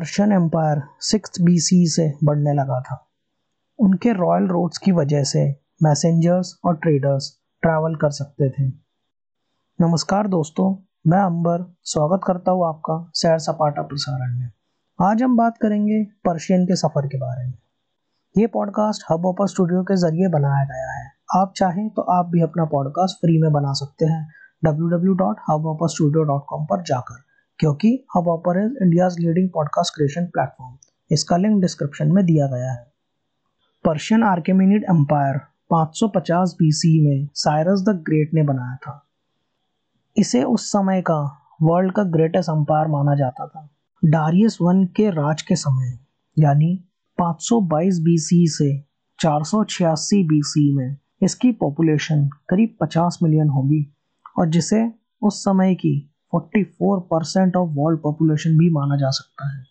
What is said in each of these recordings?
Persian empire six BC से बढ़ने लगा था। उनके रॉयल रोड्स की वजह से मैसेंजर्स और ट्रेडर्स ट्रैवल कर सकते थे। नमस्कार दोस्तों, मैं अंबर स्वागत करता हूँ आपका सैर सपाटा प्रसारण में। आज हम बात करेंगे पर्शियन के सफ़र के बारे में। ये पॉडकास्ट हब ऑपर स्टूडियो के ज़रिए बनाया गया है। आप चाहें तो आप भी अपना पॉडकास्ट फ्री में बना सकते हैं। www.hubhopperstudio.com पर जाकर। क्योंकि Hubhopper is India's leading podcast creation platform इसका लिंक डिस्क्रिप्शन में दिया गया है। पर्शियन आर्केमिनिड एम्पायर 550 बीसी में साइरस द ग्रेट ने बनाया था। इसे उस समय का वर्ल्ड का ग्रेटेस्ट एम्पायर माना जाता था। डारियस वन के राज के समय, यानी 522 बीसी से 486 बीसी में इसकी पॉपुलेशन करीब 50 मिलियन होगी, और जिसे उस समय की 44 परसेंट ऑफ़ वर्ल्ड पॉपुलेशन भी माना जा सकता है।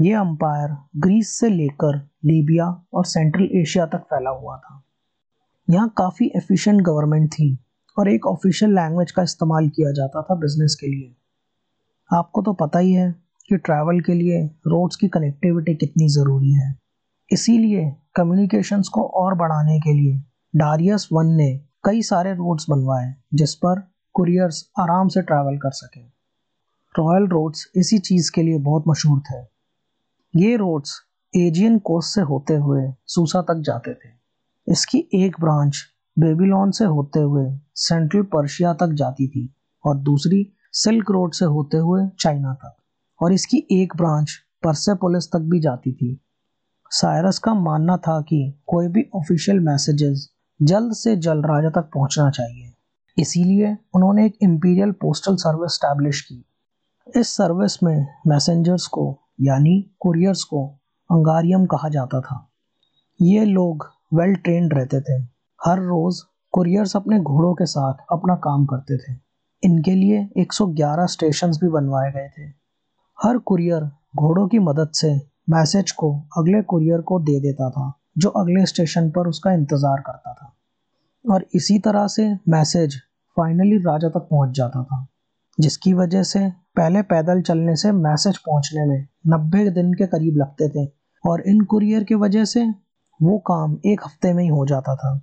ये अंपायर ग्रीस से लेकर लीबिया और सेंट्रल एशिया तक फैला हुआ था। यहाँ काफ़ी एफिशिएंट गवर्नमेंट थी और एक ऑफिशियल लैंग्वेज का इस्तेमाल किया जाता था बिज़नेस के लिए। आपको तो पता ही है कि ट्रैवल के लिए रोड्स की कनेक्टिविटी कितनी ज़रूरी है। इसीलिए कम्युनिकेशंस को और बढ़ाने के लिए डारियस वन ने कई सारे रोड्स बनवाए, जिस पर कुरियर्स आराम से ट्रैवल कर सके। रॉयल रोड्स इसी चीज़ के लिए बहुत मशहूर थे। ये रोड्स एजियन कोस्ट से होते हुए सूसा तक जाते थे। इसकी एक ब्रांच बेबीलोन से होते हुए सेंट्रल पर्शिया तक जाती थी और दूसरी सिल्क रोड से होते हुए चाइना तक। और इसकी एक ब्रांच परसेपोलिस तक भी जाती थी। साइरस का मानना था कि कोई भी ऑफिशियल मैसेजेस जल्द से जल्द राजा तक पहुँचना चाहिए। इसीलिए उन्होंने एक इम्पीरियल पोस्टल सर्विस स्टैब्लिश की। इस सर्विस में मैसेंजर्स को, यानी कुरियर्स को, अंगारियम कहा जाता था। ये लोग वेल ट्रेंड रहते थे। हर रोज़ कुरियर्स अपने घोड़ों के साथ अपना काम करते थे। इनके लिए 111 स्टेशंस भी बनवाए गए थे। हर कुरियर घोड़ों की मदद से मैसेज को अगले कुरियर को दे देता था, जो अगले स्टेशन पर उसका इंतज़ार करता और इसी तरह से मैसेज फाइनली राजा तक पहुँच जाता था, जिसकी वजह से पहले पैदल चलने से मैसेज पहुँचने में नब्बे दिन के करीब लगते थे और इन कुरियर की वजह से वो काम एक हफ़्ते में ही हो जाता था।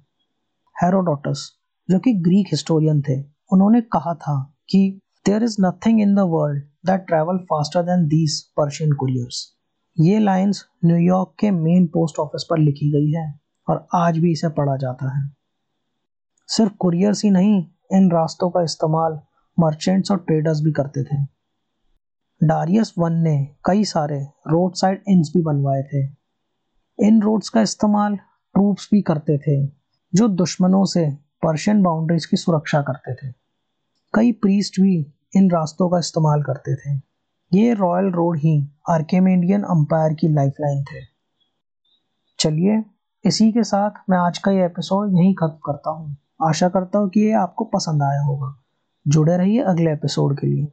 हेरोडोटस जो कि ग्रीक हिस्टोरियन थे, उन्होंने कहा था कि there is nothing in the world that travel faster than these Persian couriers ये लाइंस न्यूयॉर्क के मेन पोस्ट ऑफ़िस पर लिखी गई है और आज भी इसे पढ़ा जाता है। सिर्फ़ कुरियर्स ही नहीं, इन रास्तों का इस्तेमाल मर्चेंट्स और ट्रेडर्स भी करते थे। डारियस वन ने कई सारे रोड साइड इंस भी बनवाए थे। इन रोड्स का इस्तेमाल ट्रूप्स भी करते थे, जो दुश्मनों से पर्शियन बाउंड्रीज की सुरक्षा करते थे। कई प्रीस्ट भी इन रास्तों का इस्तेमाल करते थे। ये रॉयल रोड ही आर्केमेडियन अंपायर की लाइफलाइन थे। चलिए, इसी के साथ मैं आज का ये एपिसोड यहीं खत्म करता हूँ। आशा करता हूँ कि ये आपको पसंद आया होगा। जुड़े रहिए अगले एपिसोड के लिए।